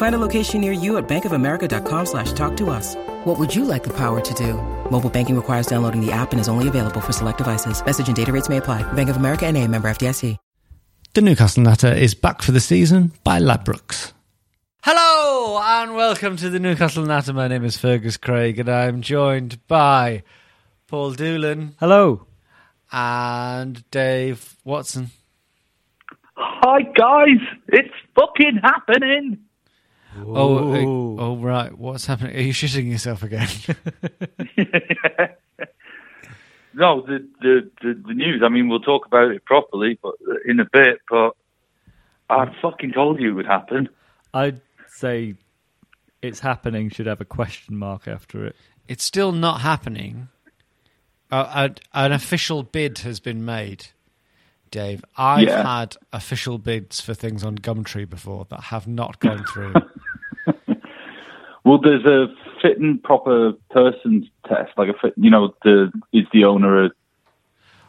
Find a location near you at bankofamerica.com slash talk to us. What would you like the power to do? Mobile banking requires downloading the app and is only available for select devices. Message and data rates may apply. Bank of America and a member FDIC. The Newcastle Natter is back for the season by Ladbrokes. Hello and welcome to the Newcastle Natter. My name is Fergus Craig and I'm joined by Paul Doolan. Hello. And Dave Watson. Hi guys, it's fucking happening. Oh, uh, oh, right. What's happening? Are you shitting yourself again? no, the, the, the the news. I mean, we'll talk about it properly, but in a bit. But I fucking told you it would happen. I'd say it's happening should have a question mark after it. it's still not happening. Uh, an official bid has been made, Dave. I've Yeah. had official bids for things on Gumtree before that have not gone through. Well, there's a fit and proper persons test, like a fit. You know, the is the owner a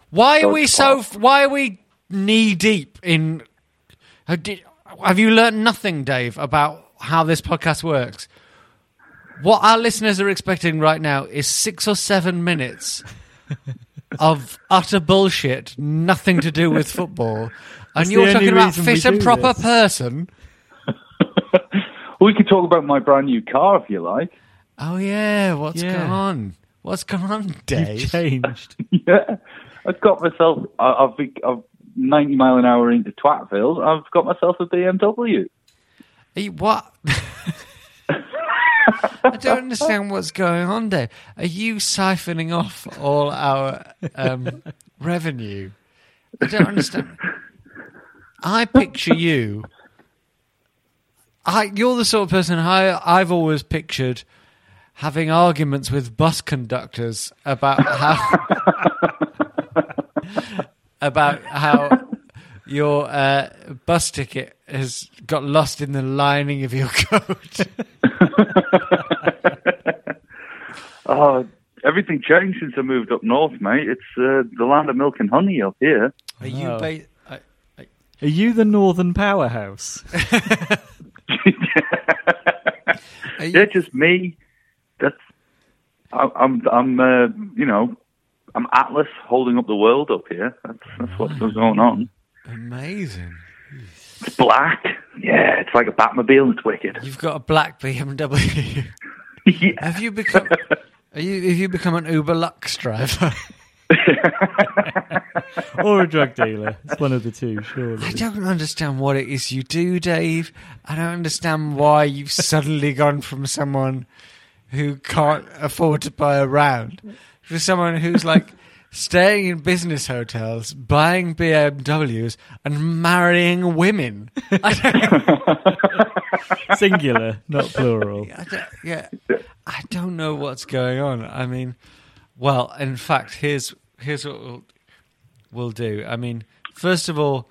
Why are we so? Why are we knee deep in? uh, Have you learned nothing, Dave, about how this podcast works? What our listeners are expecting right now is six or seven minutes of utter bullshit, nothing to do with football, and That's you're talking about reason we fit and proper this. person. We could talk about my brand new car if you like. Oh yeah, what's Yeah. going on? What's going on, You've Dave? changed. Yeah, I've got myself. I- I've been, I've 90 mile an hour into Twatville. I've got myself a BMW. Are you- what? I don't understand what's going on there. Are you siphoning off all our um, revenue? I don't understand. I picture you. I, you're the sort of person I, I've always pictured having arguments with bus conductors about how about how your uh, bus ticket has got lost in the lining of your coat. Oh, everything changed since I moved up north, mate. It's uh, the land of milk and honey up here. Are you Oh. ba- I- Are you the Northern Powerhouse? are you- Yeah, just me. That's I, I'm. I'm. Uh, you know, I'm Atlas holding up the world up here. That's that's what's going on. Amazing? It's black. Yeah, it's like a Batmobile. It's wicked. You've got a black BMW. yeah. have you become? Are you? Have you become an Uber Lux driver? or a drug dealer? It's one of the two, surely. I don't understand what it is you do, Dave. I don't understand why you've suddenly gone from someone who can't afford to buy a round to someone who's like staying in business hotels, buying BMWs, and marrying women. Singular, not plural. I don't, yeah, I don't know what's going on. I mean, well, in fact, here's here's what we'll, we'll do. I mean, first of all,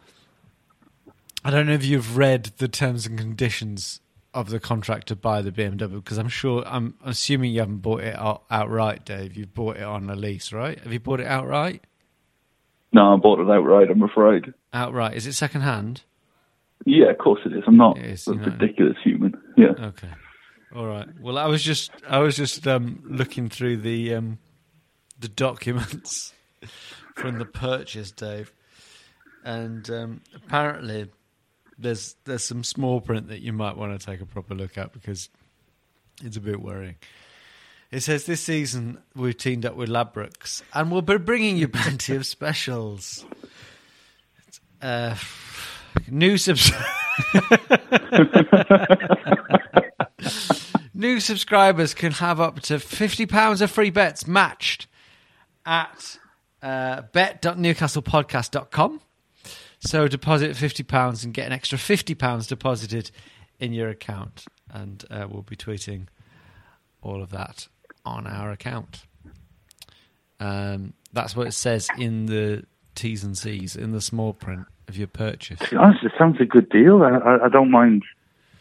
I don't know if you've read the terms and conditions of the contract to buy the BMW because I'm sure I'm assuming you haven't bought it out, outright, Dave. You've bought it on a lease, right? Have you bought it outright? No, I bought it outright. I'm afraid. Outright. Is it second hand? Yeah, of course it is. I'm not is, a know. ridiculous human. Yeah. Okay. All right. Well, I was just I was just um, looking through the um, the documents from the purchase, Dave, and um, apparently there's there's some small print that you might want to take a proper look at because it's a bit worrying. It says this season we've teamed up with Ladbrokes and we'll be bringing you plenty of specials. Uh, new subs- New subscribers can have up to £50 of free bets matched at uh, bet.newcastlepodcast.com. So deposit £50 and get an extra £50 deposited in your account. And uh, we'll be tweeting all of that on our account. Um, that's what it says in the T's and C's, in the small print of your purchase. To be honest, it sounds a good deal. I, I, I don't mind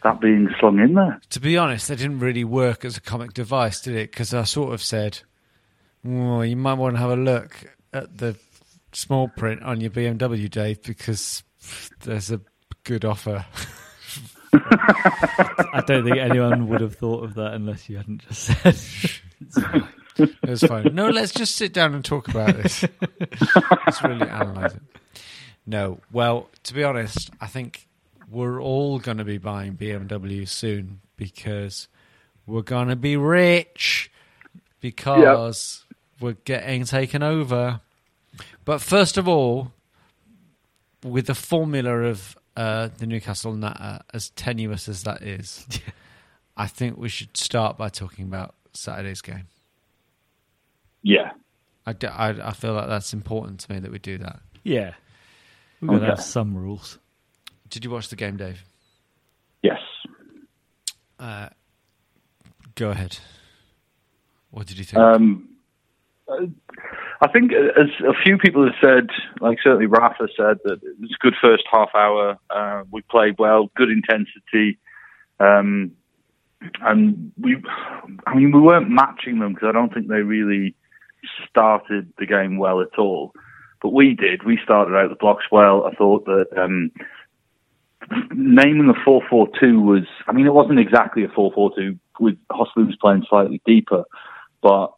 that being slung in there. To be honest, they didn't really work as a comic device, did it? Because I sort of said, well, you might want to have a look at the small print on your BMW, Dave, because there's a good offer. I don't think anyone would have thought of that unless you hadn't just said. It was fine. No, let's just sit down and talk about this. let's really analyze it. No, well, to be honest, I think we're all going to be buying BMW soon because we're going to be rich because we're getting taken over. But first of all, with the formula of uh, the Newcastle Natter, as tenuous as that is, I think we should start by talking about Saturday's game. Yeah. I, d- I- I feel like that's important to me that we do that. yeah, we're going to have some rules. Did you watch the game, Dave? Yes. Uh, go ahead. What did you think? Um, uh, I think uh, as a few people have said, like certainly Rafa said that it was a good first half hour. Uh, we played well, good intensity, um, and we. I mean, we weren't matching them because I don't think they really started the game well at all. But we did. We started out the blocks well. I thought that um, naming a four-four-two was. I mean, it wasn't exactly a four-four-two. With was playing slightly deeper, but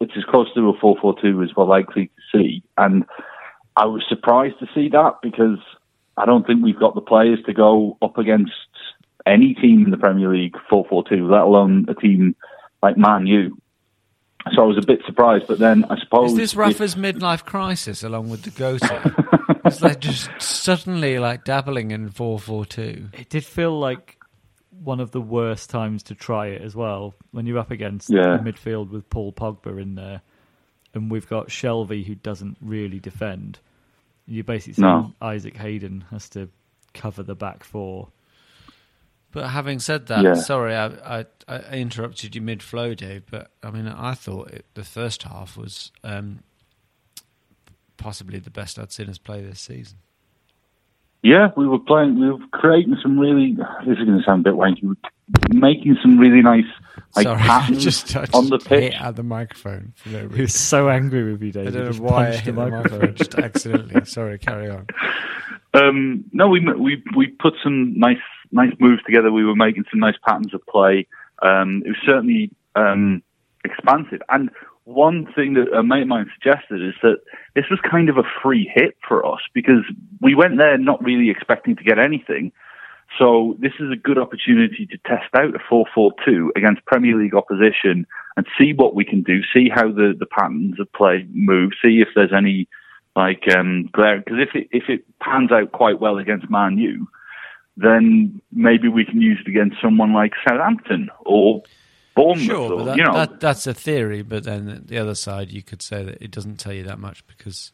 it's as close to a 4-4-2 as we're likely to see. And I was surprised to see that because I don't think we've got the players to go up against any team in the Premier League 4-4-2, let alone a team like Man U. So I was a bit surprised, but then I suppose Is this if- Rafa's midlife crisis along with the goatee? it's like just suddenly like dabbling in 442. It did feel like one of the worst times to try it as well when you're up against Yeah. the midfield with Paul Pogba in there, and we've got Shelvey who doesn't really defend. You basically saying No. Isaac Hayden has to cover the back four. But having said that, Yeah. sorry, I, I, I interrupted you mid flow, Dave. But I mean, I thought it, the first half was um, possibly the best I'd seen us play this season. Yeah, we were playing. We were creating some really. This is going to sound a bit wanky. We making some really nice like sorry, I patterns just, I just on the pitch. hit at the microphone for no He was so angry with you, Dave. I don't know why I hit the the microphone just accidentally. Sorry, carry on. Um, no, we we we put some nice nice moves together. We were making some nice patterns of play. Um, it was certainly um, expansive. And one thing that a mate of mine suggested is that this was kind of a free hit for us because we went there not really expecting to get anything. So this is a good opportunity to test out a 4-4-2 against Premier League opposition and see what we can do, see how the, the patterns of play move, see if there's any like um glare because if it if it pans out quite well against Man U, then maybe we can use it against someone like Southampton or Bournemouth. Sure, or, but that, you know, that, that's a theory. But then the other side, you could say that it doesn't tell you that much because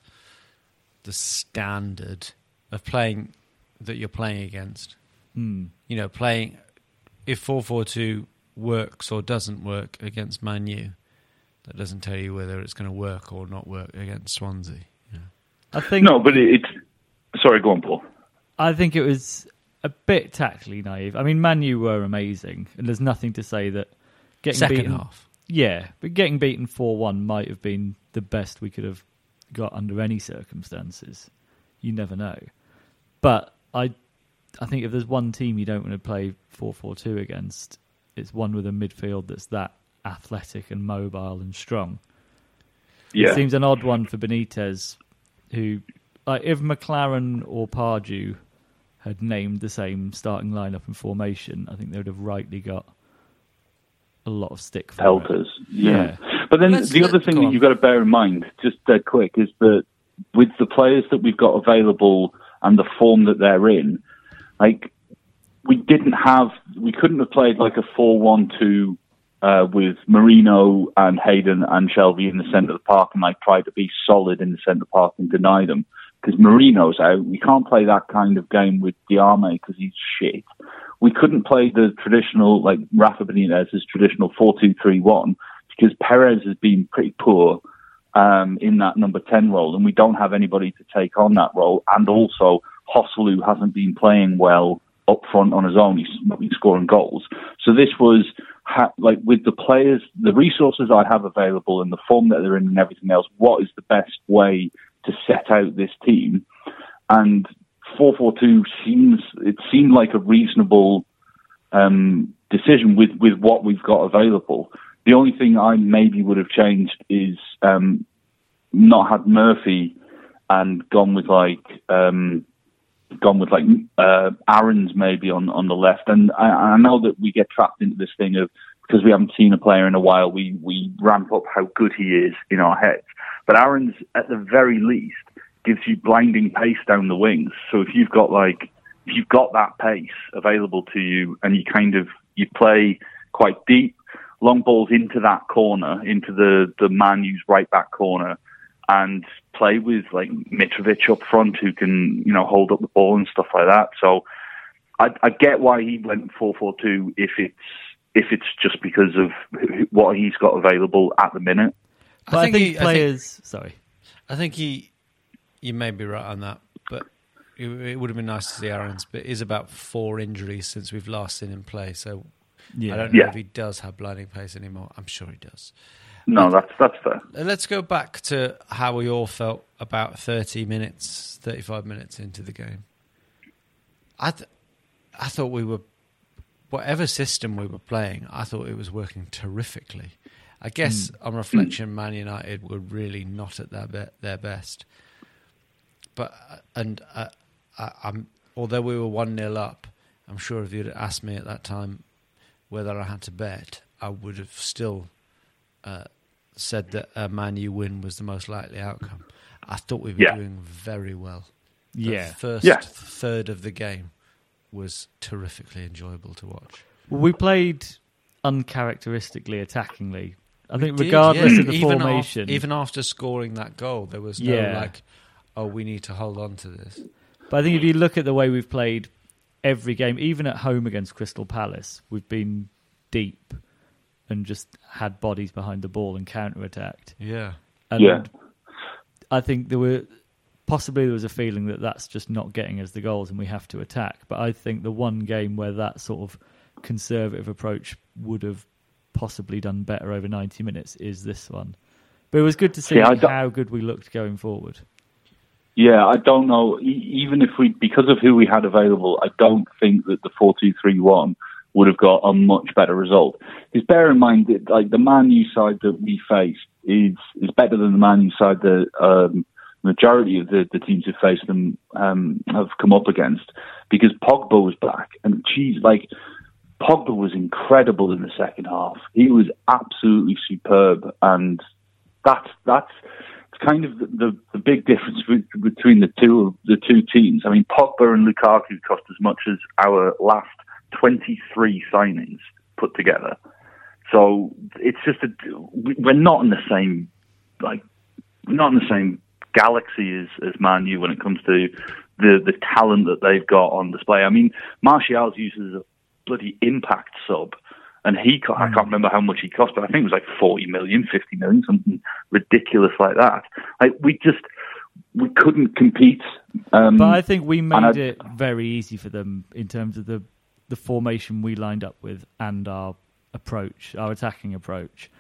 the standard of playing that you're playing against, Hmm. you know, playing if four four two works or doesn't work against Man U, that doesn't tell you whether it's going to work or not work against Swansea. you know. I think no, but it, it's sorry, go on, Paul. I think it was a bit tactically naive. I mean, Man U were amazing, and there's nothing to say that getting Second beaten. half, Yeah, but getting beaten four one might have been the best we could have got under any circumstances. You never know. But I I think if there's one team you don't want to play 4-4-2 against, it's one with a midfield that's that athletic and mobile and strong. Yeah. It seems an odd one for Benitez, who, like, if McClaren or Pardew had named the same starting lineup and formation, I think they would have rightly got a lot of stick for Helpers. it. Yeah. But then Let's- the other thing that on. you've got to bear in mind, just dead quick, is that with the players that we've got available and the form that they're in, like we didn't have, we couldn't have played like a four-one-two uh, with Merino and Hayden and Shelvey in the centre of the park and like try to be solid in the centre of the park and deny them because Merino's out. We can't play that kind of game with Diamé because he's shit. We couldn't play the traditional, like Rafa Benitez's traditional four-two-three-one because Perez has been pretty poor um, in that number 10 role, and we don't have anybody to take on that role. And also, Joselu hasn't been playing well up front on his own. He's not been scoring goals. So this was ha- like with the players, the resources I have available, and the form that they're in, and everything else. What is the best way to set out this team? And 4-4-2 seems it seemed like a reasonable um, decision with with what we've got available. The only thing I maybe would have changed is um, not had Murphy and gone with like um, gone with like uh, Aarons maybe on on the left. And I, I know that we get trapped into this thing of because we haven't seen a player in a while, we we ramp up how good he is in our heads. But Aarons at the very least gives you blinding pace down the wings. So if you've got like if you've got that pace available to you and you kind of you play quite deep, long balls into that corner, into the the Manu's right back corner, and play with like Mitrovic up front who can you know hold up the ball and stuff like that. So I, I get why he went four four two if it's if it's just because of what he's got available at the minute. But I think, he- I think- players. sorry. I think he, you may be right on that, but it, it would have been nice to see Aarons. But it is about four injuries since we've last seen him play, so Yeah. I don't know Yeah. if he does have blinding pace anymore. I'm sure he does. No, that's that's fair. Let's go back to how we all felt about 30 minutes, 35 minutes into the game. I, th- I thought we were, whatever system we were playing, I thought it was working terrifically. I guess mm. on reflection, Man United were really not at their be- their best. But uh, and uh, I, I'm although we were one 0 up, I'm sure if you'd asked me at that time whether I had to bet, I would have still uh, said that a Man U win was the most likely outcome. I thought we were Yeah. doing very well. The Yeah. first Yeah. third of the game was terrifically enjoyable to watch. Well, we played uncharacteristically attackingly. I think, Did, regardless yeah. of the even formation, Af- even after scoring that goal, there was no Yeah. like, oh, we need to hold on to this. But I think if you look at the way we've played every game, even at home against Crystal Palace, we've been deep and just had bodies behind the ball and counter attacked. Yeah. And Yeah. I think there were possibly there was a feeling that that's just not getting us the goals and we have to attack. But I think the one game where that sort of conservative approach would have possibly done better over 90 minutes is this one. But it was good to see Yeah, how good we looked going forward. Yeah, I don't know. Even if we, because of who we had available, I don't think that the four-two-three-one would have got a much better result. Because bear in mind that like the Man U side that we faced is is better than the Man U side that um, majority of the, the teams who faced them um, have come up against. Because Pogba was back, and geez, like Pogba was incredible in the second half. He was absolutely superb, and that's that's kind of the, the, the big difference between the two the two teams. I mean, Pogba and Lukaku cost as much as our last 23 signings put together. So it's just a, we- we're not in the same like not in the same galaxy as as Man U when it comes to the the talent that they've got on display. I mean, Martial's uses a bloody impact sub. And he, co- I can't remember how much he cost, but I think it was like 40 million, 50 million, something ridiculous like that. Like, we just, we couldn't compete. Um, But I think we made it very easy for them in terms of the the formation we lined up with and our approach, our attacking approach.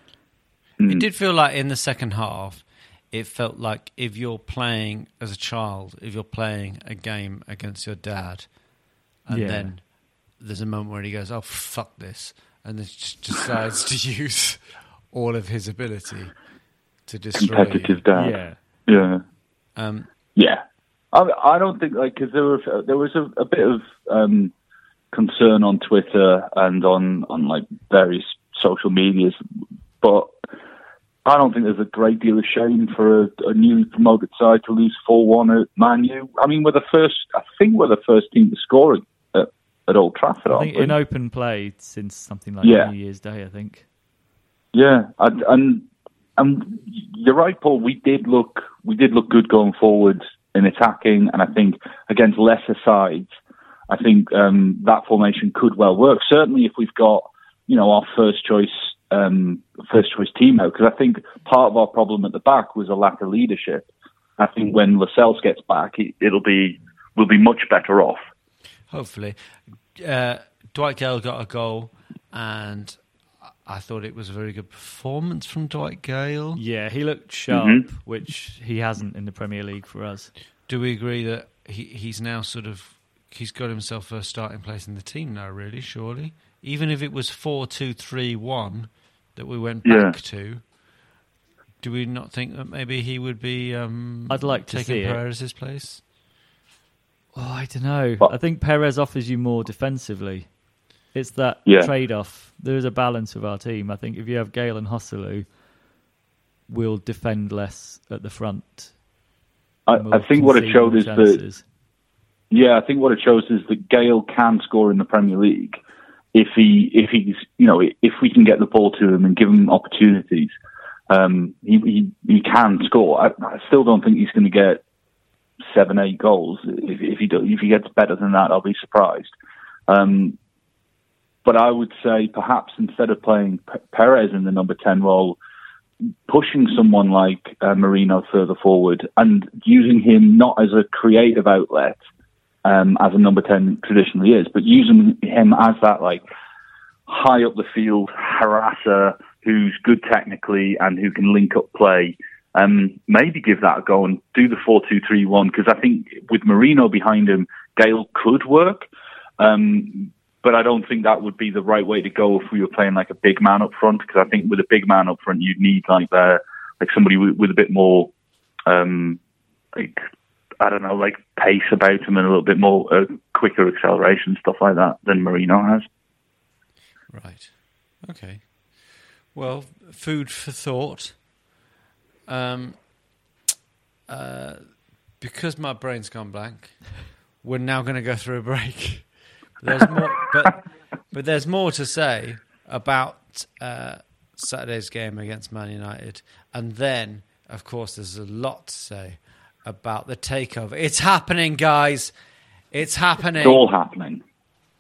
It did feel like in the second half, it felt like if you're playing as a child, if you're playing a game against your dad, and Yeah. then there's a moment where he goes, "Oh fuck this," and decides to use all of his ability to destroy. Competitive dad. yeah. Yeah. Um, Yeah, I, I don't think like because there were there was a, a bit of um, concern on Twitter and on on like various social medias, but I don't think there's a great deal of shame for a, a newly promoted side to lose four one at Man U. I mean, we're the first. I think we're the first team to score at, Old Trafford. I think in open play since something like Yeah. New Year's Day, I think. Yeah, and, and and you're right, Paul. We did look we did look good going forward in attacking, and I think against lesser sides, I think um, that formation could well work. Certainly, if we've got you know our first choice um, first choice team out, because I think part of our problem at the back was a lack of leadership. I think when Lascelles gets back, it, it'll be we'll be much better off. Hopefully, uh, Dwight Gayle got a goal, and I- I thought it was a very good performance from Dwight Gayle. Yeah, he looked sharp, Mhm. which he hasn't in the Premier League for us. Do we agree that he, he's now sort of he's got himself a starting place in the team now? Really, surely, even if it was four two three one that we went Yeah. back to, do we not think that maybe he would be? Um, I'd like to taking see it. Perez's place. Oh, I don't know. But- I think Perez offers you more defensively. It's that Yeah. trade-off. There is a balance with our team. I think if you have Gayle and Joselu, we'll defend less at the front. I, we'll think what it showed is that. Yeah, I think what it shows is that Gayle can score in the Premier League if he if he's you know if we can get the ball to him and give him opportunities. Um, he, he he can score. I, I still don't think he's going to get seven eight goals. If, if he do, if he gets better than that, I'll be surprised. Um, but I would say perhaps instead of playing P- Perez in the number ten role, pushing someone like uh, Merino further forward and using him not as a creative outlet um, as a number 10 traditionally is, but using him as that like high up the field harasser who's good technically and who can link up play. Um, maybe give that a go and do the 4 2 3 1 because I think with Merino behind him, Gayle could work. Um, but I don't think that would be the right way to go if we were playing like a big man up front because I think with a big man up front, you'd need like uh, like somebody with, with a bit more um, like I don't know, like pace about him and a little bit more uh, quicker acceleration stuff like that than Merino has. Right. Okay. Well, food for thought. Um, uh, because my brain's gone blank, we're now going to go through a break. There's more, but but there's more to say about uh, Saturday's game against Man United, and then, of course, there's a lot to say about the takeover. It's happening, guys. It's happening. It's all happening.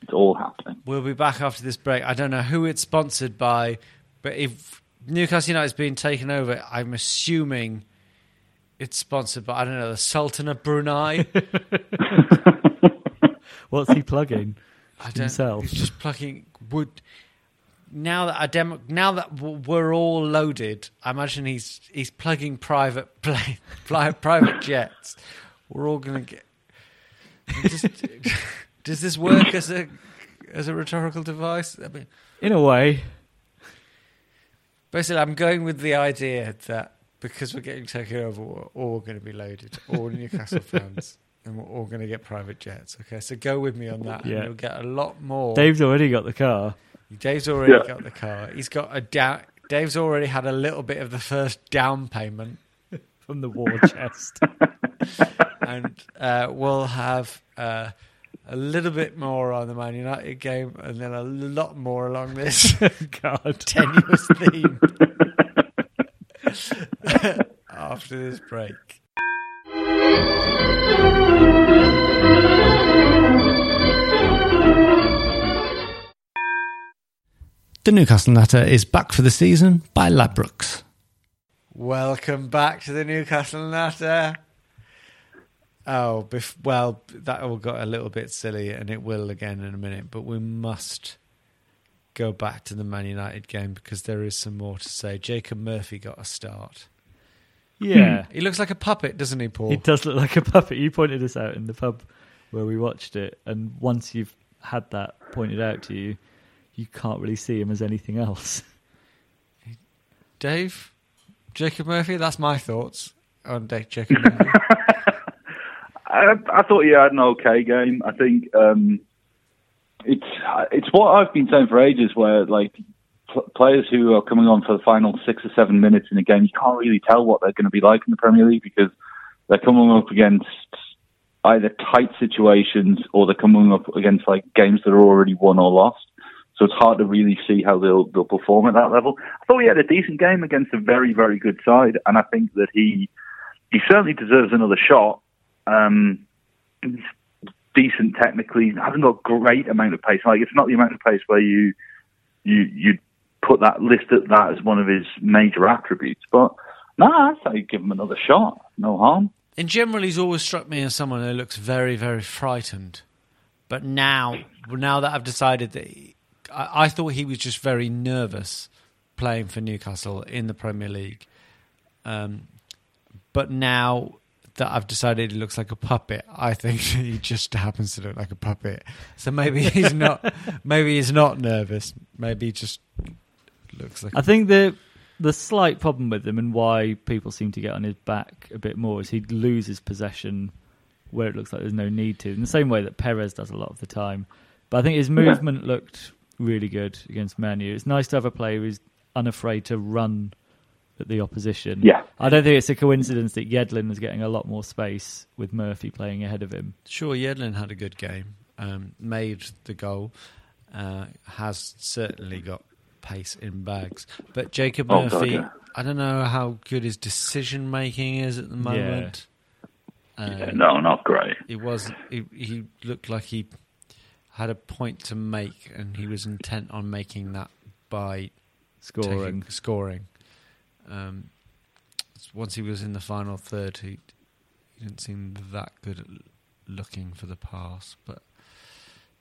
It's all happening. We'll be back after this break. I don't know who it's sponsored by, but if Newcastle United's been taken over, I'm assuming it's sponsored by I don't know the Sultan of Brunei. What's he plugging? I don't. Himself. He's just plugging wood. Now that I demo, now that we're all loaded, I imagine he's he's plugging private plane, private jets. We're all gonna get. Just, does this work as a as a rhetorical device? I mean, In a way, Basically, I'm going with the idea that because we're getting taken over, we're all going to be loaded, all Newcastle fans, and we're all going to get private jets. Okay, so go with me on that, Yeah. and you'll get a lot more. Dave's already got the car. Dave's already Yeah. got the car. He's got a down. Dave's already had a little bit of the first down payment, from the war chest. and uh, we'll have uh, a little bit more on the Man United game, and then a lot more along this God. tenuous theme after this break. The Newcastle Natter is back for the season by Ladbrokes. Welcome back to the Newcastle Natter. Oh, bef- well, that all got a little bit silly, and it will again in a minute. But we must go back to the Man United game because there is some more to say. Jacob Murphy got a start. Yeah. Hmm. He looks like a puppet, doesn't he, Paul? He does look like a puppet. You pointed this out in the pub where we watched it, and once you've had that pointed out to you, you can't really see him as anything else. Dave, Jacob Murphy. That's my thoughts on Dave Jacob Murphy. I, I thought he had an okay game. I think um, it's it's what I've been saying for ages, where like pl- players who are coming on for the final six or seven minutes in a game, you can't really tell what they're going to be like in the Premier League because they're coming up against either tight situations or they're coming up against like games that are already won or lost. So it's hard to really see how they'll they'll perform at that level. I thought he had a decent game against a very very good side, and I think that he he certainly deserves another shot. Um, decent technically, hasn't got great amount of pace. Like it's not the amount of pace where you you you put that list at that as one of his major attributes. But no, nah, I say give him another shot. No harm. In general, he's always struck me as someone who looks very, very frightened. But now, now that I've decided that he, I, I, thought he was just very nervous playing for Newcastle in the Premier League. Um, but now that I've decided he looks like a puppet, I think he just happens to look like a puppet. So maybe he's not. maybe he's not nervous. Maybe he just looks like. I think the the slight problem with him and why people seem to get on his back a bit more is he loses possession where it looks like there's no need to, in the same way that Perez does a lot of the time. But I think his movement yeah. looked really good against Manu. It's nice to have a player who's unafraid to run at the opposition. Yeah. I don't think it's a coincidence that Yedlin is getting a lot more space with Murphy playing ahead of him. Sure, Yedlin had a good game, um, made the goal, uh, has certainly got pace in bags. But Jacob oh, Murphy, God, yeah. I don't know how good his decision making is at the moment. Yeah. Uh, yeah, no, not great. He was. He, he looked like he had a point to make, and he was intent on making that by scoring. Taking, scoring. Um, once he was in the final third, he, he didn't seem that good at looking for the pass. But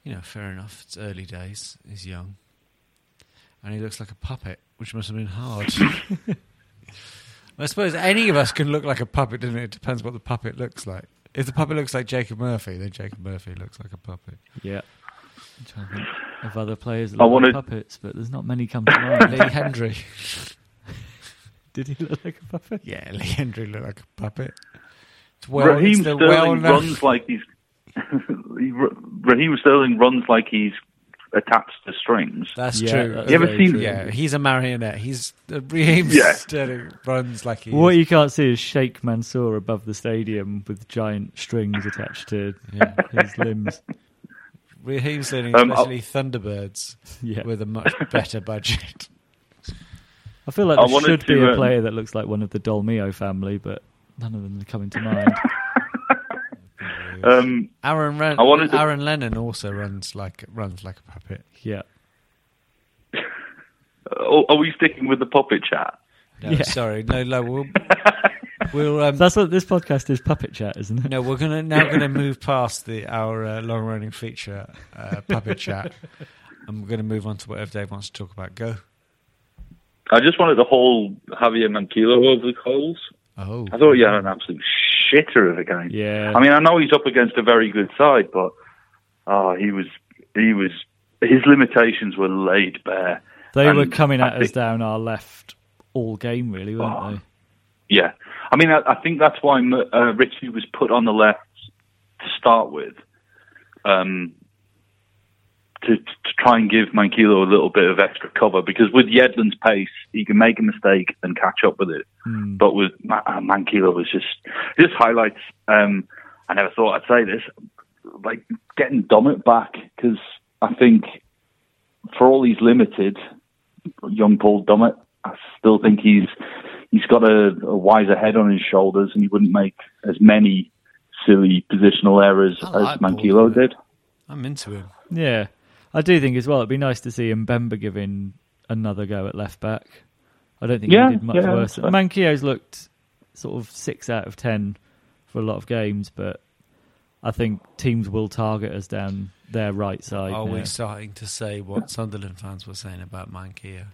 you know, fair enough. It's early days. He's young and he looks like a puppet, which must have been hard. I suppose any of us can look like a puppet, doesn't it? It depends what the puppet looks like. If the puppet looks like Jacob Murphy, then Jacob Murphy looks like a puppet. Yeah. I'm trying to think of other players that look wanted... like puppets, but there's not many come to mind. Lee Hendrie. Did he look like a puppet? Yeah, Lee Hendrie looked like a puppet. It's well, Raheem it's Sterling well runs like he's. Raheem Sterling runs like he's attached to strings. That's yeah, true. That's you ever seen? True. Yeah, he's a marionette. He's uh, Raheem yeah. Sterling runs like he. What is. you can't see is Sheikh Mansour above the stadium with giant strings attached to yeah. his limbs. Raheem Sterling, um, especially Thunderbirds, yeah. with a much better budget. I feel like there should to, be a um, player that looks like one of the Dolmio family, but none of them are coming to mind. Um, Aaron Ren- to... Aaron Lennon also runs like runs like a puppet. Yeah. are we sticking with the puppet chat? No, yeah. sorry, no, no. We'll, we'll um, That's what this podcast is, puppet chat, isn't it? No, we're gonna now going to move past the our uh, long running feature, uh, puppet chat, and we're going to move on to whatever Dave wants to talk about. Go. I just wanted to hold Javier Manquillo over the coals. Oh, I thought he had an absolute shitter of a game. Yeah. I mean, I know he's up against a very good side, but oh, he was he was his limitations were laid bare. They and were coming at us down our left all game, really, weren't oh, they? Yeah. I mean, I, I think that's why uh, Richie was put on the left to start with. Um, to, to try and give Manquillo a little bit of extra cover because with Yedlin's pace, he can make a mistake and catch up with it. Mm. But with uh, Manquillo, was just just highlights. Um, I never thought I'd say this, like getting Dummett back because I think for all he's limited, young Paul Dummett, I still think he's he's got a, a wiser head on his shoulders and he wouldn't make as many silly positional errors like as Manquillo did. I'm into him. Yeah. I do think as well it'd be nice to see Mbemba giving another go at left back. I don't think yeah, he did much yeah, worse. Manquillo's looked sort of six out of ten for a lot of games, but I think teams will target us down their right side. Are now. we starting to say what Sunderland fans were saying about Manquillo?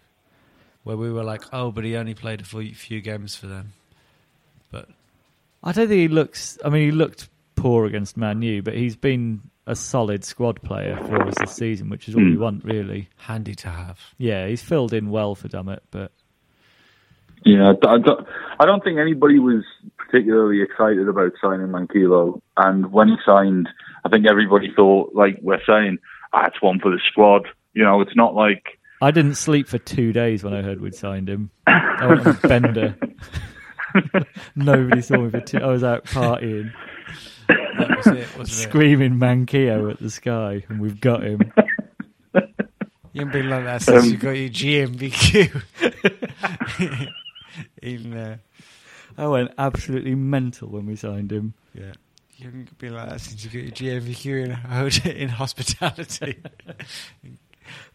Where we were like, oh, but he only played a few games for them. But I don't think he looks. I mean, he looked poor against Man U, but he's been a solid squad player for us this season, which is all we Hmm. want, really. Handy to have. Yeah, he's filled in well for Dummett, but Yeah, I don't, I don't think anybody was particularly excited about signing Manquillo. And when he signed, I think everybody thought, like we're saying, ah, it's one for the squad. You know, it's not like I didn't sleep for two days when I heard we'd signed him. I went on bender. Nobody saw me for two. I was out partying, That was it, wasn't screaming Manquillo at the sky, and we've got him. You haven't been like that since Um, you got your GNVQ. In, uh, I went absolutely mental when we signed him. yeah. You haven't been like that since you got your GNVQ in, in hospitality.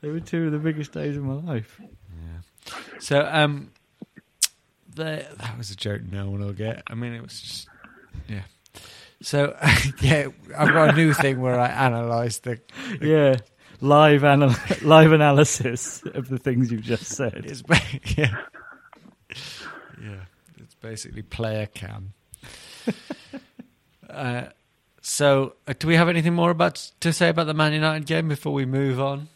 They were two of the biggest days of my life. Yeah. So, um, the, that was a joke no one will get. I mean, it was just, yeah. So, yeah, I've got a new thing where I analyse the. Yeah, live anal- live analysis of the things you've just said. It's ba- yeah, yeah. It's basically player cam. uh, so, uh, do we have anything more about to say about the Man United game before we move on?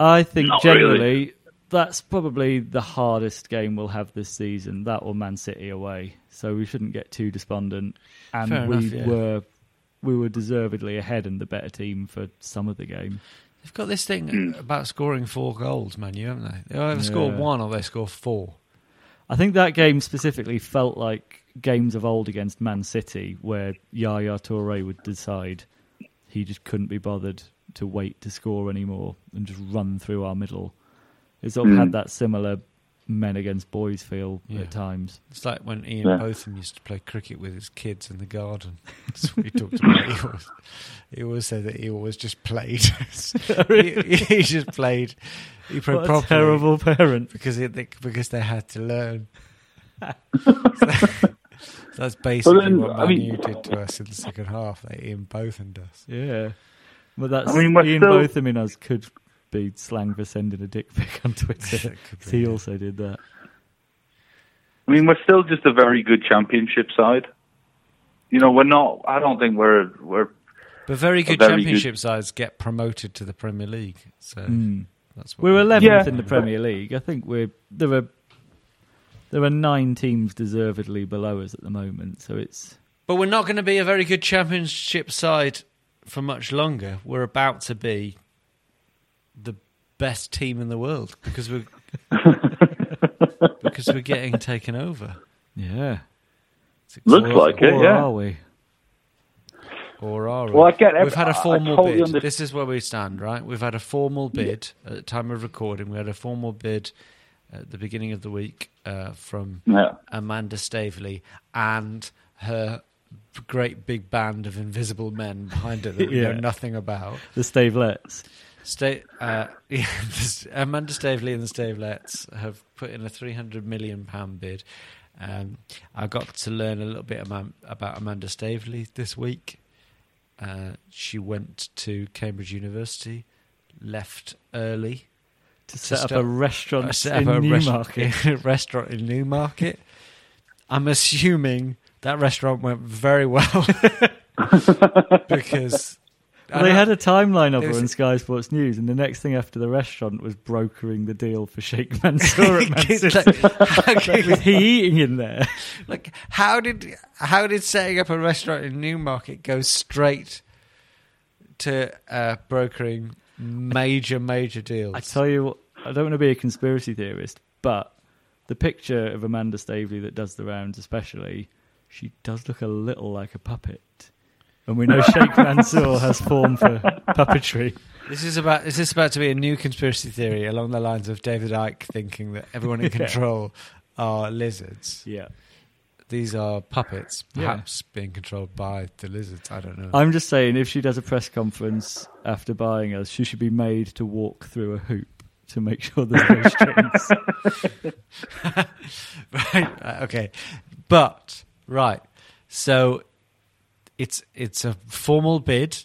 I think Not generally really. That's probably the hardest game we'll have this season. That or Man City away. So we shouldn't get too despondent. And Fair we enough, yeah. were we were deservedly ahead and the better team for some of the game. They've got this thing about scoring four goals, man. You haven't they? They either score one or they score four. I think that game specifically felt like games of old against Man City, where Yaya Toure would decide he just couldn't be bothered to wait to score anymore and just run through our middle. It sort of Mm. had that similar men against boys feel Yeah. at times. It's like when Ian Yeah. Botham used to play cricket with his kids in the garden. That's what he talked about. He always, he always said that he always just played. he, he just played. He played What a terrible parent. because it, they, because they had to learn. so that's basically then, what I mean- did to us in the second half. They Ian Botham does. Yeah. But that's I mean, we're Ian still- Botham in us could be slang for sending a dick pic on Twitter. It be, he yeah. also did that. I mean, we're still just a very good championship side. You know, we're not. I don't think we're we're. But very good very good- championship sides get promoted to the Premier League. So Mm. that's what We're eleventh Yeah. in the Premier League. I think we're there are there are nine teams deservedly below us at the moment. So it's But we're not going to be a very good championship side for much longer. We're about to be the best team in the world because we're because we're getting taken over. yeah. It's Looks like it, or yeah. are we? Or are we? Well, I get ev- We've had a formal totally bid. under- This is where we stand, right? We've had a formal bid at the time of recording. We had a formal bid at the beginning of the week uh, from Yeah. Amanda Staveley and her great big band of invisible men behind her that we know nothing about. The Stavelets. Sta- uh, yeah, Amanda Staveley and the Stavelets have put in a three hundred million pound bid. Um, I got to learn a little bit about, Amanda Staveley this week. Uh, she went to Cambridge University, left early To set up start- a restaurant set in up a Newmarket. restaurant in Newmarket. I'm assuming that restaurant went very well because Well, they had a timeline of her on Sky Sports News, and the next thing after the restaurant was brokering the deal for Sheikh Mansour at Man It's City. like, Was he eating in there? like, how did how did setting up a restaurant in Newmarket go straight to uh, brokering major major deals? I tell you what, I don't want to be a conspiracy theorist, but the picture of Amanda Staveley that does the rounds, especially, she does look a little like a puppet. And we know Sheikh Mansour has form for puppetry. This is about is this about to be a new conspiracy theory along the lines of David Icke thinking that everyone in Yeah. control are lizards. Yeah. These are puppets, Yeah. perhaps being controlled by the lizards. I don't know. I'm just saying, if she does a press conference after buying us, she should be made to walk through a hoop to make sure there's no strings. right. uh, Okay. But right. So it's it's a formal bid.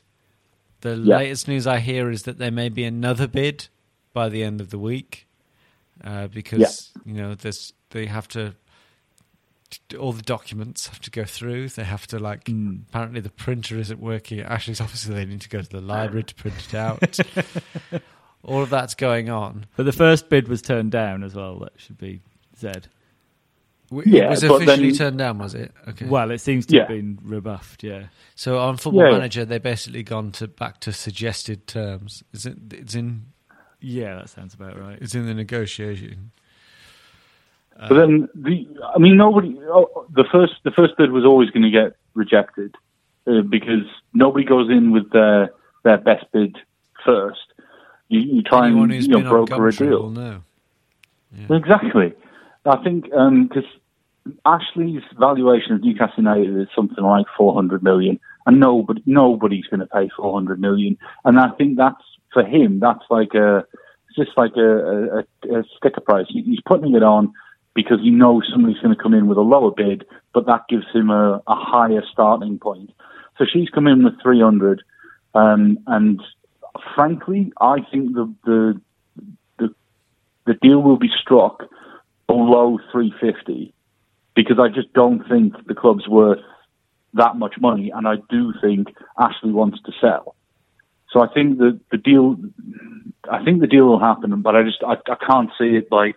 The Yeah. latest news I hear is that there may be another bid by the end of the week, uh, because you know this they have to all the documents have to go through. They have to like. Apparently, the printer isn't working at Ashley's office, so they need to go to the library to print it out. all of that's going on. But the first bid was turned down as well. That should be said. W- Yeah, it was officially then- turned down, was it? Okay. Well, it seems to have been rebuffed. Yeah. So on Football Yeah. Manager, they've basically gone to back to suggested terms. Is it? It's in. Yeah, that sounds about right. It's in the negotiation. But then the, I mean, nobody. Oh, the first, the first bid was always going to get rejected uh, because nobody goes in with their their best bid first. You, you try Anyone and who's you know broker a deal. No. know. Exactly. I think because Ashley's valuation of Newcastle United is something like 400 million, and nobody nobody's going to pay 400 million. And I think that's for him. That's like a just like a, a, a sticker price. He's putting it on because he knows somebody's going to come in with a lower bid, but that gives him a, a higher starting point. So she's come in with 300, um, and frankly, I think the the the the deal will be struck below 350 because I just don't think the club's worth that much money, and I do think Ashley wants to sell. So I think the the deal, I think the deal will happen, but I just I, I can't see it like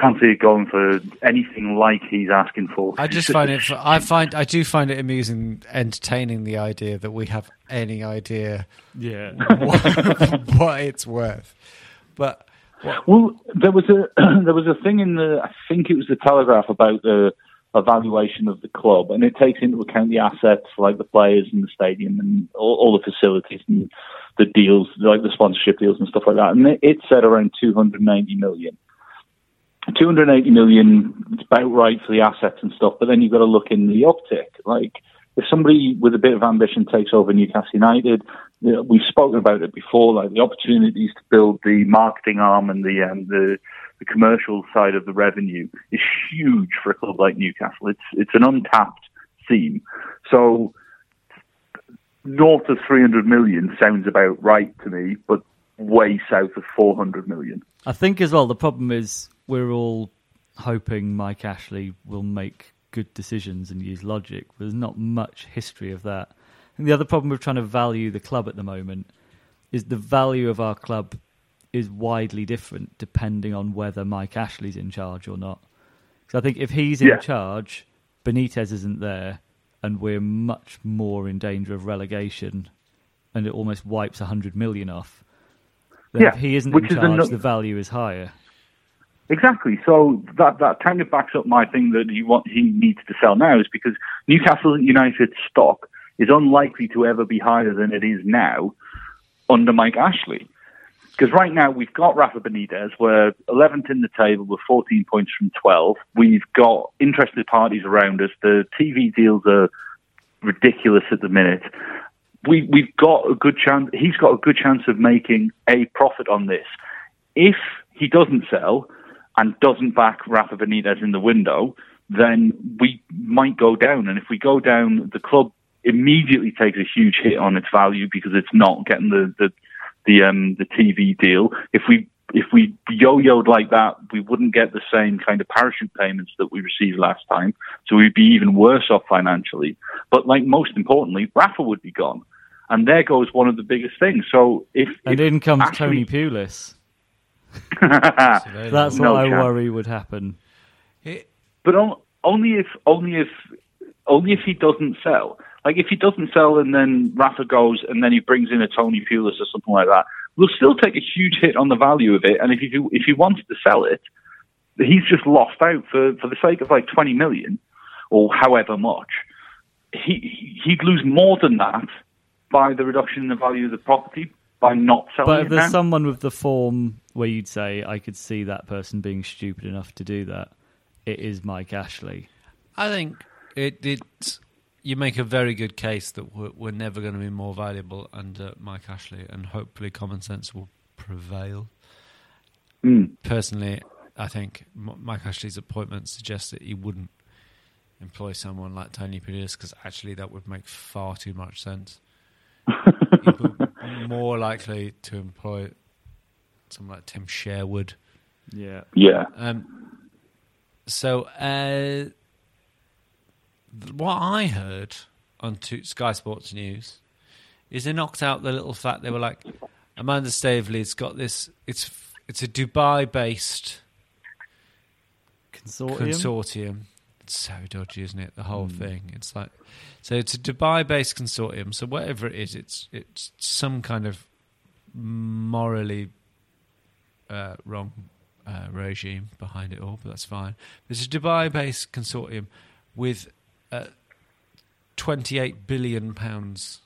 can't see it going for anything like he's asking for. I just find it. I find I do find it amusing, entertaining the idea that we have any idea Yeah. what, what it's worth. But Well, there was a there was a thing in the I think it was the Telegraph about the evaluation of the club, and it takes into account the assets like the players and the stadium and all, all the facilities and the deals, like the sponsorship deals and stuff like that. And it, it said around 290 million. 280 million is about right for the assets and stuff, but then you've got to look in the optic. Like, if somebody with a bit of ambition takes over Newcastle United, you know, we've spoken about it before, like the opportunities to build the marketing arm and the um, the, the commercial side of the revenue is huge for a club like Newcastle. It's it's an untapped theme. So north of 300 million sounds about right to me, but way south of 400 million. I think as well the problem is we're all hoping Mike Ashley will make good decisions and use logic. There's not much history of that. And the other problem with trying to value the club at the moment is the value of our club is widely different depending on whether Mike Ashley's in charge or not. Because I think if he's in Yeah. charge, Benitez isn't there, and we're much more in danger of relegation, and it almost wipes 100 million off. Then Yeah, if he isn't in charge, the value is higher. Exactly. So that that kind of backs up my thing that he want he needs to sell now is because Newcastle United stock is unlikely to ever be higher than it is now under Mike Ashley. Because right now we've got Rafa Benitez, we're 11th in the table, we're 14 points from 12. We've got interested parties around us. The TV deals are ridiculous at the minute. We we've got a good chance. He's got a good chance of making a profit on this. If he doesn't sell and doesn't back Rafa Benitez in the window, then we might go down. And if we go down, the club immediately takes a huge hit on its value because it's not getting the the the um the TV deal. If we if we yo-yoed like that, we wouldn't get the same kind of parachute payments that we received last time. So we'd be even worse off financially. But like most importantly, Rafa would be gone, and there goes one of the biggest things. So if And if in comes Ashley- Tony Pulis. That's No what I chance. worry would happen. It- But on, only if only if only if he doesn't sell. Like if he doesn't sell and then Rafa goes and then he brings in a Tony Pulis or something like that, we'll still take a huge hit on the value of it. And if he if he wants to sell it, he's just lost out for for the sake of like twenty million or however much. He he'd lose more than that by the reduction in the value of the property by not selling But it if there's now. someone with the form where you'd say, I could see that person being stupid enough to do that, it is Mike Ashley. I think it, it. You make a very good case that we're, we're never going to be more valuable under Mike Ashley, and hopefully common sense will prevail. Mm. Personally, I think Mike Ashley's appointment suggests that he wouldn't employ someone like Tony Pulis because actually that would make far too much sense. he would be more likely to employ someone like Tim Sherwood. Yeah. Yeah. Um, so, uh, what I heard on Sky Sports News is they knocked out the little fact they were like Amanda Staveley's got this. It's it's a Dubai based Consortium. consortium. It's so dodgy, isn't it? The whole thing. It's like so. It's a Dubai-based consortium. So whatever it is, it's it's some kind of morally uh, wrong uh, regime behind it all, but that's fine. There's a Dubai-based consortium with uh, 28 billion pounds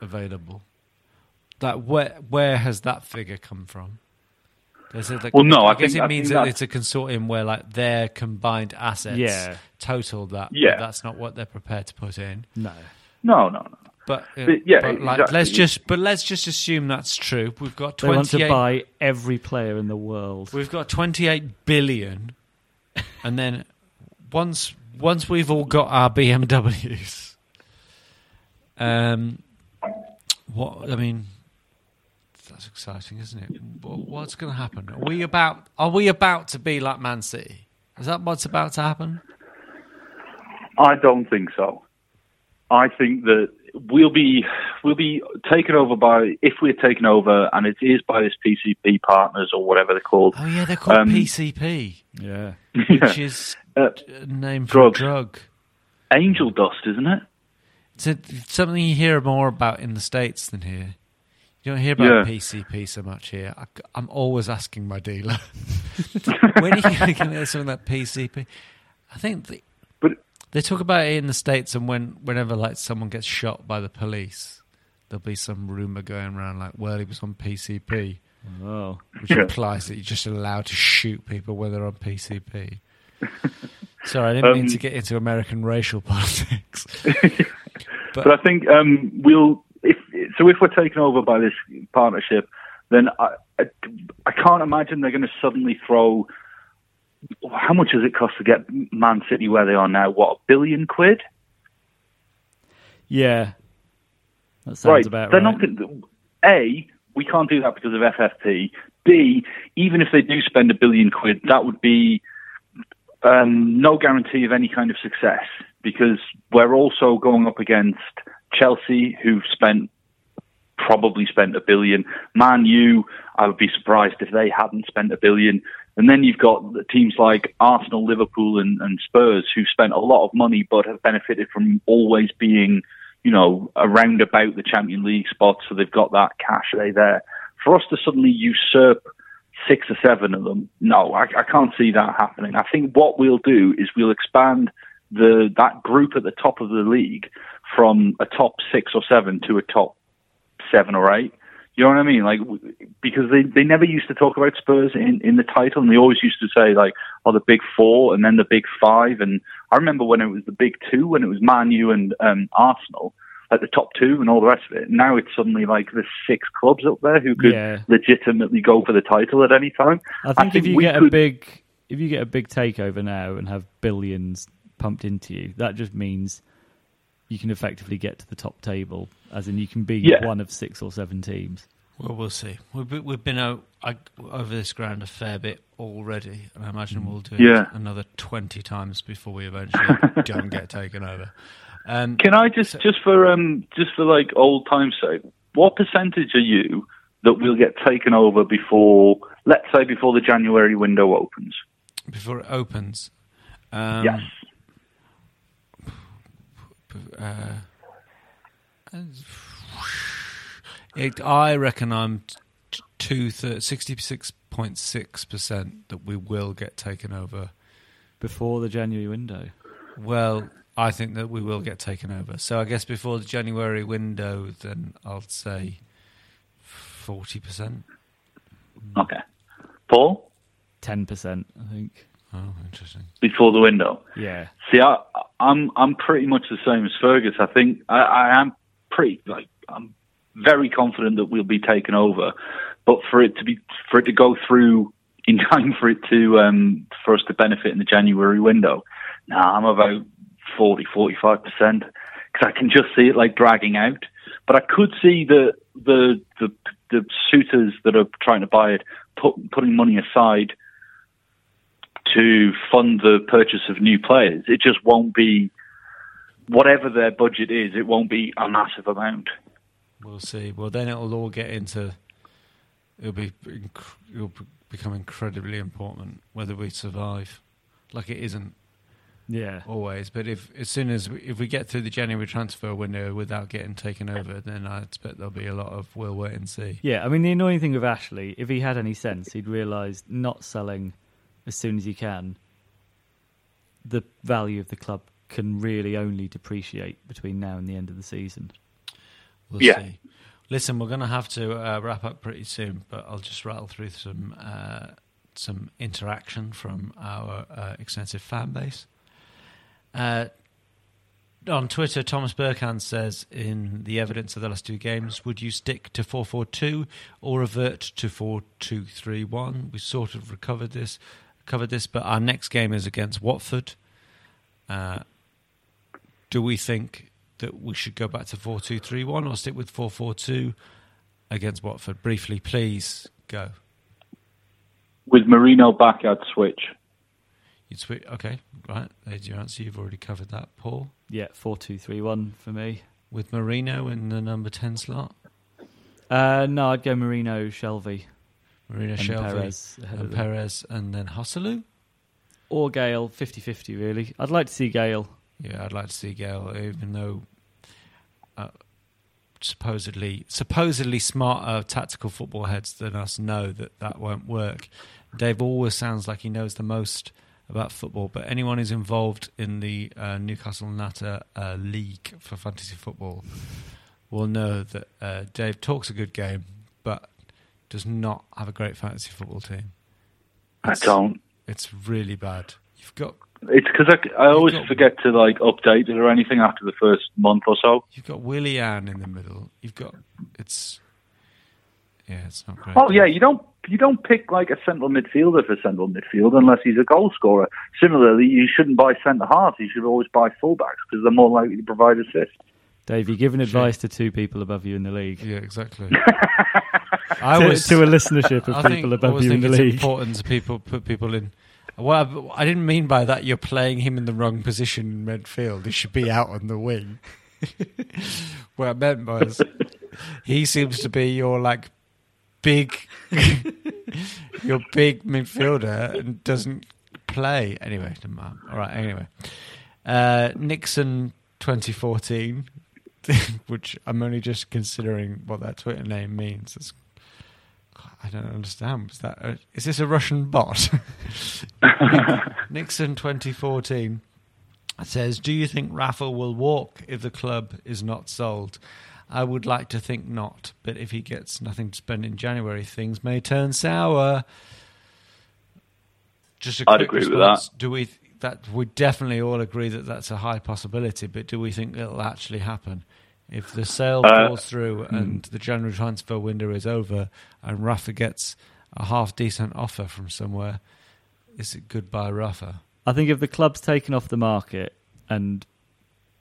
available. That where where has that figure come from? There's a, like, Well, no, I guess think- it means that it's a consortium where like their combined assets Yeah. total that. but Yeah. that's not what they're prepared to put in. No. No, no, no. But, uh, But, yeah, but, like, exactly. let's just but let's just assume that's true. We've got They want to buy every player in the world. We've got 28 billion, and then once once we've all got our BMWs, um, what I mean, that's exciting, isn't it? What- What's going to happen? Are we about? Are we about to be like Man City? Is that what's about to happen? I don't think so. I think that we'll be we'll be taken over by if we're taken over, and it is by this PCP partners or whatever they're called. Oh yeah, they're called Um, PCP, Yeah. which is Uh, a name for drugs. a drug. Angel dust, isn't it? It's a, something you hear more about in the states than here. You don't hear about Yeah. PCP so much here. I, am always asking my dealer, when are you going to get me something like PCP? I think the, But they talk about it in the states, and when whenever like someone gets shot by the police, there'll be some rumor going around like, well, he was on PCP, Oh. which Yeah. implies that you're just allowed to shoot people when they're on PCP. Sorry, I didn't mean Um, to get into American racial politics. But I think um, we'll if so if we're taken over by this partnership, then I I, I can't imagine they're going to suddenly throw. How much does it cost to get Man City where they are now? What a billion quid? Yeah. That sounds right. about they're right. not. A, we can't do that because of FFP. B, even if they do spend a billion quid, that would be um, no guarantee of any kind of success because we're also going up against Chelsea, who've spent probably spent a billion. Man U, I would be surprised if they hadn't spent a billion. And then you've got teams like Arsenal, Liverpool, and, and Spurs, who've spent a lot of money but have benefited from always being, you know, around about the Champion League spot. So they've got that cachet there. For us to suddenly usurp six or seven of them, no, I, I can't see that happening. I think what we'll do is we'll expand the that group at the top of the league from a top six or seven to a top seven or eight. You know what I mean? Like because they they never used to talk about Spurs in in the title, and they always used to say like, "Oh, the big four and then the big five. And I remember when it was the big two, when it was Man U and um, Arsenal, like the top two and all the rest of it. Now it's suddenly like there's six clubs up there who could Yeah. legitimately go for the title at any time. I think, if you we get a big if you get a big takeover now and have billions pumped into you, that just means you can effectively get to the top table, as in you can be Yeah. one of six or seven teams. Well, we'll see. We've been, we've been out, I, over this ground a fair bit already, and I imagine mm. we'll do it Yeah. another twenty times before we eventually don't get taken over. Um, Can I just just for um just for like old time's sake, what percentage are you that will get taken over before let's say before the January window opens? before it opens, um, yes. uh, it, I reckon I'm t- two sixty six point six percent that we will get taken over. Before the January window. Well, I think that we will get taken over. So I guess before the January window, then I'll say forty percent. Okay. Paul, Ten percent, I think. Oh, interesting. before the window. Yeah. See, I, I'm I'm pretty much the same as Fergus. I think I, I am pretty like I'm very confident that we'll be taken over, but for it to be for it to go through in time for it to um, for us to benefit in the January window, now I'm about 40, 45 percent because I can just see it like dragging out. But I could see the the the, the suitors that are trying to buy it put, putting money aside to fund the purchase of new players. It just won't be whatever their budget is, it won't be a massive amount. We'll see. Well, then it'll all get into. It'll be. It'll become incredibly important whether we survive. Like it isn't Yeah. always, but if as soon as we, if we get through the January transfer window without getting taken over, then I expect there'll be a lot of we'll wait and see. Yeah, I mean the annoying thing with Ashley, if he had any sense, he'd realise not selling as soon as he can, the value of the club can really only depreciate between now and the end of the season. We'll Yeah. see. Listen, we're going to have to uh, wrap up pretty soon, but I'll just rattle through some uh, some interaction from our uh, extensive fan base. Uh, on Twitter, Thomas Burkhand says, in the evidence of the last two games, would you stick to 4 4 2 or revert to 4 2 3 1? We sort of recovered this, covered this, but our next game is against Watford. Uh, do we think that we should go back to 4 2 3 1 or stick with 4 4 2 against Watford? Briefly, please go. With Merino back, I'd switch. You'd switch. Okay, right. There's your answer. You've already covered that, Paul. Yeah, four two three one for me. With Merino in the number 10 slot. Uh, no, I'd go Merino, Shelvey, Merino and Shelvey Perez and. Perez and then Joselu. or Gayle, 50-50 really. I'd like to see Gayle. Yeah, I'd like to see Gayle, even though uh, supposedly supposedly smarter tactical football heads than us know that that won't work. Dave always sounds like he knows the most about football, but anyone who's involved in the uh, Newcastle Natter uh, League for fantasy football will know that uh, Dave talks a good game, but does not have a great fantasy football team. I don't. It's really bad. You've got It's because I, I always got- forget to like update it or anything after the first month or so. You've got Willian in the middle. You've got it's yeah, it's not great. Oh yeah, you don't you don't pick like a central midfielder for central midfield unless he's a goal scorer. Similarly, you shouldn't buy centre halves. You should always buy fullbacks because they're more likely to provide assists. Dave, you're giving advice to two people above you in the league. Yeah, exactly. I To, was to a listenership of I people think, above you in the it's league. important to people put people in. Well, I I didn't mean by that you're playing him in the wrong position in midfield. He should be out on the wing. what I meant was he seems to be your like big, your big midfielder and doesn't play anyway. All right. Anyway, uh, Nixon 2014, which I'm only just considering what that Twitter name means. It's I don't understand. Is that a, is this a Russian bot? Nixon 2014 says, "Do you think Rafa will walk if the club is not sold?" I would like to think not, but if he gets nothing to spend in January, things may turn sour. Just a I'd quick agree with response. Do we th- that we definitely all agree that that's a high possibility, but do we think it'll actually happen? If the sale Uh, falls through and the January transfer window is over, and Rafa gets a half decent offer from somewhere, is it goodbye Rafa? I think if the club's taken off the market and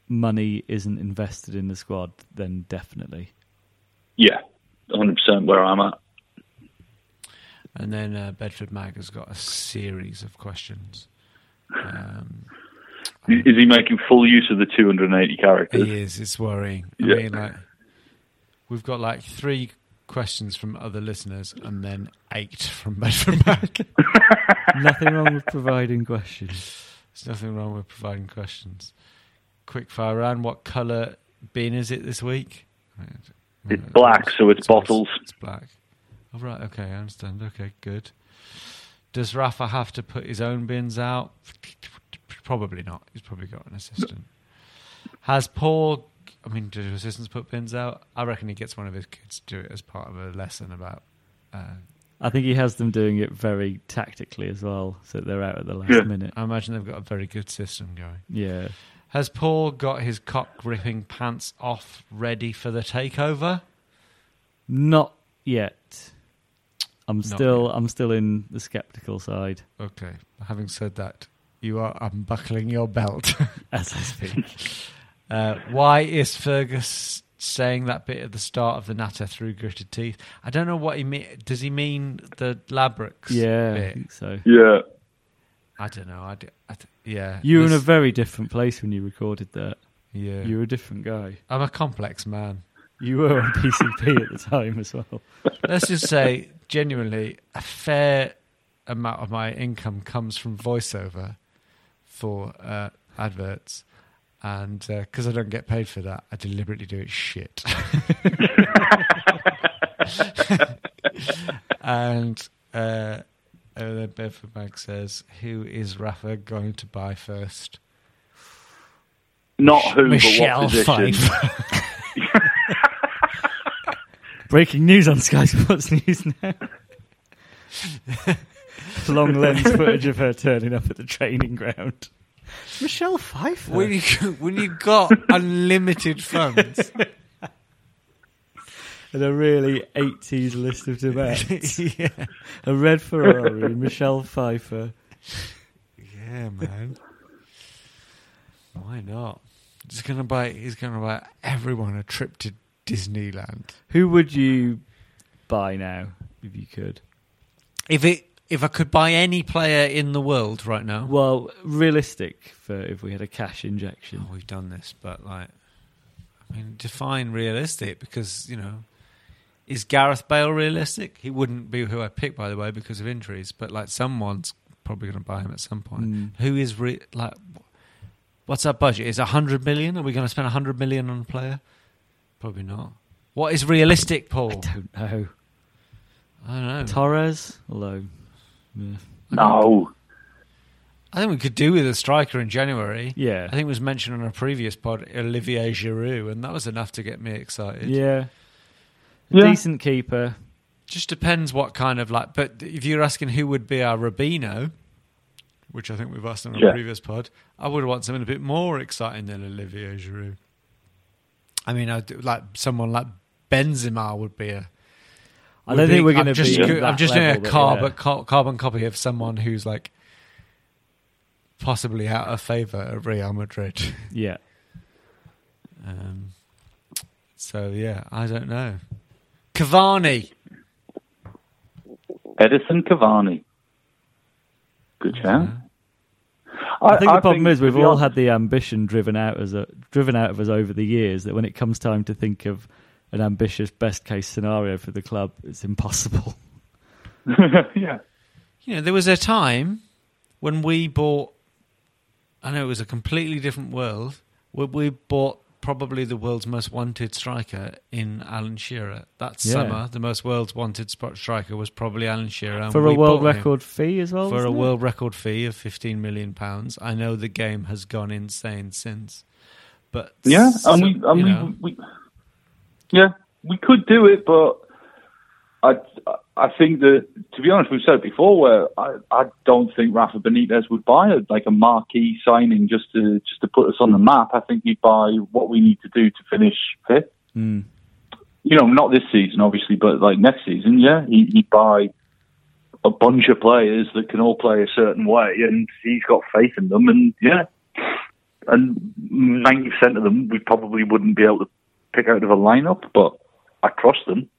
money isn't invested in the squad, then definitely. Yeah, 100 percent where I'm at. And then uh, Bedford Mag has got a series of questions. Um, Is he making full use of the 280 characters? he is. It's worrying. I Yeah. mean, like we've got like three questions from other listeners, and then eight from Bedford Mag. Nothing wrong with providing questions. There's nothing wrong with providing questions. Quick fire round. What colour bin is it this week? It's black, so it's bottles. It's black. Oh, right. Okay, I understand. Okay, good. Does Rafa have to put his own bins out? Probably not. He's probably got an assistant. Has Paul? I mean, do his assistants put bins out? I reckon he gets one of his kids to do it as part of a lesson about. Uh, I think he has them doing it very tactically as well, so they're out at the last Yeah. minute. I imagine they've got a very good system going. Yeah. Has Paul got his cock gripping pants off, ready for the takeover? Not yet. I'm Not still yet. I'm still in the skeptical side Okay. Having said that, you are unbuckling your belt. as I speak. uh, why is Fergus saying that bit at the start of the natter through gritted teeth? I don't know what he mean. Does he mean the Ladbrokes? yeah, I think so. Yeah. I don't know. I, d- I th- yeah. You were in a very different place when you recorded that. Yeah. You were a different guy. I'm a complex man. You were on PCP at the time as well. Let's just say, genuinely, a fair amount of my income comes from voiceover for uh, adverts. And because I don't get paid for that, I deliberately do it shit. and uh, uh, then Bedford Bank says, Who is Rafa going to buy first? Not who, Michelle but what position. Pfeiffer. Breaking news on Sky Sports News now. Long lens footage of her turning up at the training ground. Michelle Pfeiffer. when, you, when you've got unlimited funds. and a really 80s list of demands. yeah. a red Ferrari, Michelle Pfeiffer. Yeah, man. Why not? He's gonna buy. He's gonna buy everyone a trip to Disneyland. Who would you buy now if you could? If it, if I could buy any player in the world right now, Well, realistic for if we had a cash injection. oh, we've done this, but like, I mean, define realistic because you know, is Gareth Bale realistic? He wouldn't be who I picked, by the way, because of injuries. But like, someone's probably going to buy him at some point. Mm. Who is re- like? What's our budget? Is a hundred million? Are we going to spend a hundred million on a player? Probably not. What is realistic, Paul? I don't know. I don't know. Torres? Although, yeah. No. I think we could do with a striker in January. Yeah. I think it was mentioned on a previous pod, Olivier Giroud, and that was enough to get me excited. Yeah. A Yeah. decent keeper. Just depends what kind of like. But if you're asking who would be our Robinho, which I think we've asked on a Yeah. previous pod, I would want something a bit more exciting than Olivier Giroud. I mean, I'd, like someone like Benzema would be a. I would don't think we're going to just be. go- at I'm that just doing a carbon, yeah. carbon copy of someone who's like possibly out of favour at Real Madrid. Yeah. Um, so yeah, I don't know. Cavani. Edinson Cavani. Good shout. I think the problem think, is we've all honest- had the ambition driven out as a driven out of us over the years that when it comes time to think of an ambitious best case scenario for the club, it's impossible. yeah. You know, there was a time when we bought. I know it was a completely different world. Where we bought probably the world's most wanted striker in Alan Shearer. That Yeah. summer, the most world's wanted spot striker was probably Alan Shearer. for a world bought him record fee as well. for a it? world record fee of fifteen million pounds. I know the game has gone insane since, but Yeah, so- and we, I you we, yeah, we could do it, but I, I think that to be honest, we've said it before, where I, I don't think Rafa Benitez would buy a, like a marquee signing just to just to put us on the map. I think he'd buy what we need to do to finish fifth. Mm. You know, not this season, obviously, but like next season, yeah, he, he'd buy a bunch of players that can all play a certain way, and he's got faith in them, and yeah, and ninety percent of them we probably wouldn't be able to pick out of a lineup, but I trust them.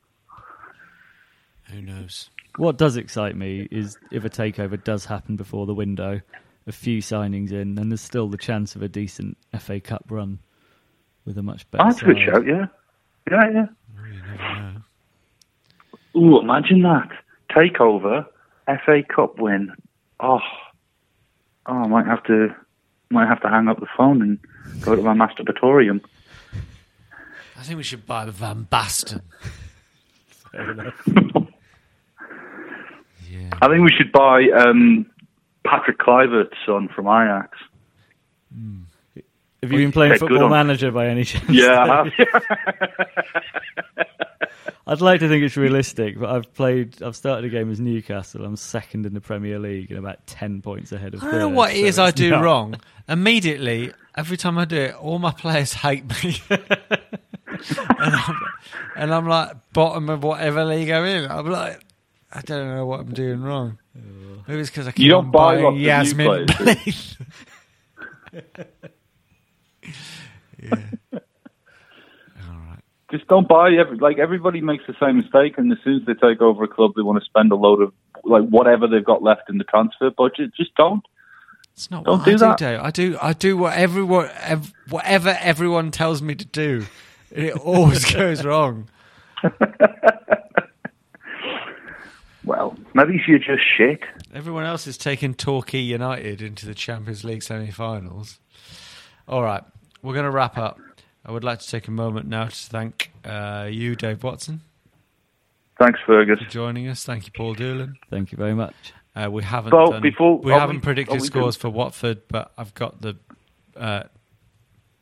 Who knows? What does excite me is if a takeover does happen before the window, a few signings in, then there's still the chance of a decent FA Cup run with a much better. That's a good shout, yeah, yeah, yeah. Oh, you never know. Ooh, imagine that takeover, FA Cup win. Oh, oh, I might have to, might have to hang up the phone and go to my masturbatorium. I think we should buy the Van Basten. Yeah. I think we should buy um, Patrick Kluivert's son from Ajax. Have you been playing Yeah, Football on- Manager by any chance? Yeah, I have. I'd like to think it's realistic, but I've played. I've started a game as Newcastle. I'm second in the Premier League and about ten points ahead of. I don't know what it so is I do not- wrong. Immediately, every time I do it, all my players hate me. and, I'm, and I'm like bottom of whatever league I'm in. I'm like, I don't know what I'm doing wrong. Maybe it's because I keep You don't on buy buying lots of new Yasmin players, yeah. All right. Just don't buy every like everybody makes the same mistake, and as soon as they take over a club, they want to spend a load of like whatever they've got left in the transfer budget. Just don't. It's not Don't what do I that. do, Dave. I do. I do what everyone, ev- whatever everyone tells me to do. And it always goes wrong. Well, maybe if you're just shit. Everyone else is taking Torquay United into the Champions League semi-finals. All right, we're going to wrap up. I would like to take a moment now to thank uh, you, Dave Watson, Thanks, Fergus. for joining us. Thank you, Paul Doolan. Thank you very much. Uh, we haven't Well, done, before- we haven't we- predicted we scores doing- for Watford, but I've got the uh,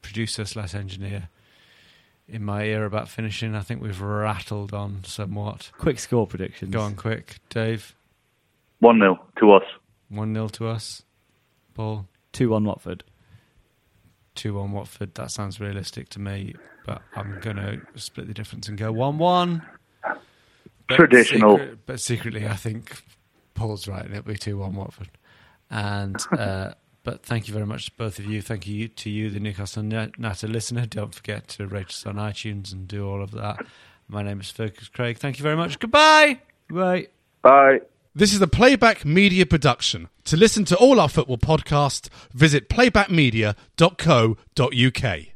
producer slash engineer in my ear about finishing. I think we've rattled on somewhat. Quick score predictions. Go on, quick, Dave. 1 0 to us. One 0 to us. Paul. 2 1 Watford. two one Watford. That sounds realistic to me, but I'm going to split the difference and go one one. Traditional. but secretly, I think Paul's right, and it'll be two one Watford. And uh, but thank you very much to both of you. Thank you to you, the Newcastle Natter listener. Don't forget to rate us on iTunes and do all of that. My name is Fergus Craig. Thank you very much. Goodbye. Right. Bye. This is a Playback Media production. To listen to all our football podcasts, visit playbackmedia.co.uk.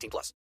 18 plus.